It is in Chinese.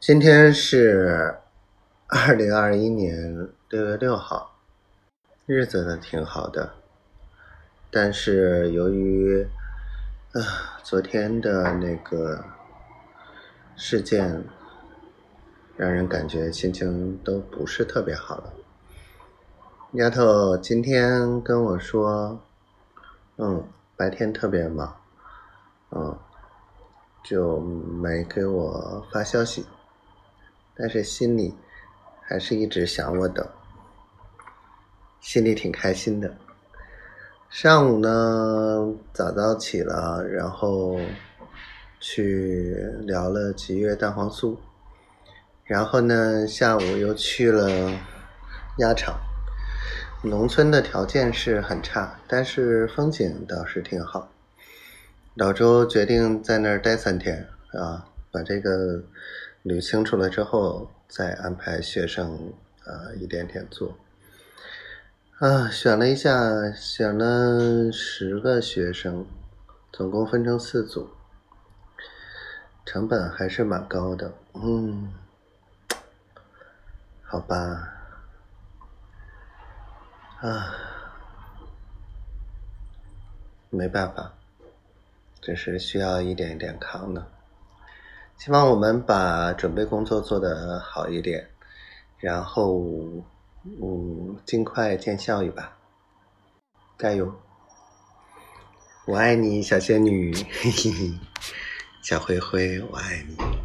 今天是二零二一年六月六号，日子呢挺好的，但是由于啊昨天的那个事件，让人感觉心情都不是特别好了。丫头今天跟我说，嗯，白天特别忙，嗯，就没给我发消息。但是心里还是一直想我的，心里挺开心的。上午呢，早早起了，然后去聊了几月蛋黄酥，然后呢，下午又去了鸭场。农村的条件是很差，但是风景倒是挺好。老周决定在那儿待三天啊，把这个。捋清楚了之后，再安排学生啊一点点做。啊，选了一下，选了十个学生，总共分成四组，成本还是蛮高的。嗯，好吧，啊，没办法，这是需要一点一点扛的。希望我们把准备工作做得好一点，然后，嗯，尽快见效益吧，加油！我爱你，小仙女，嘿嘿嘿，小灰灰，我爱你。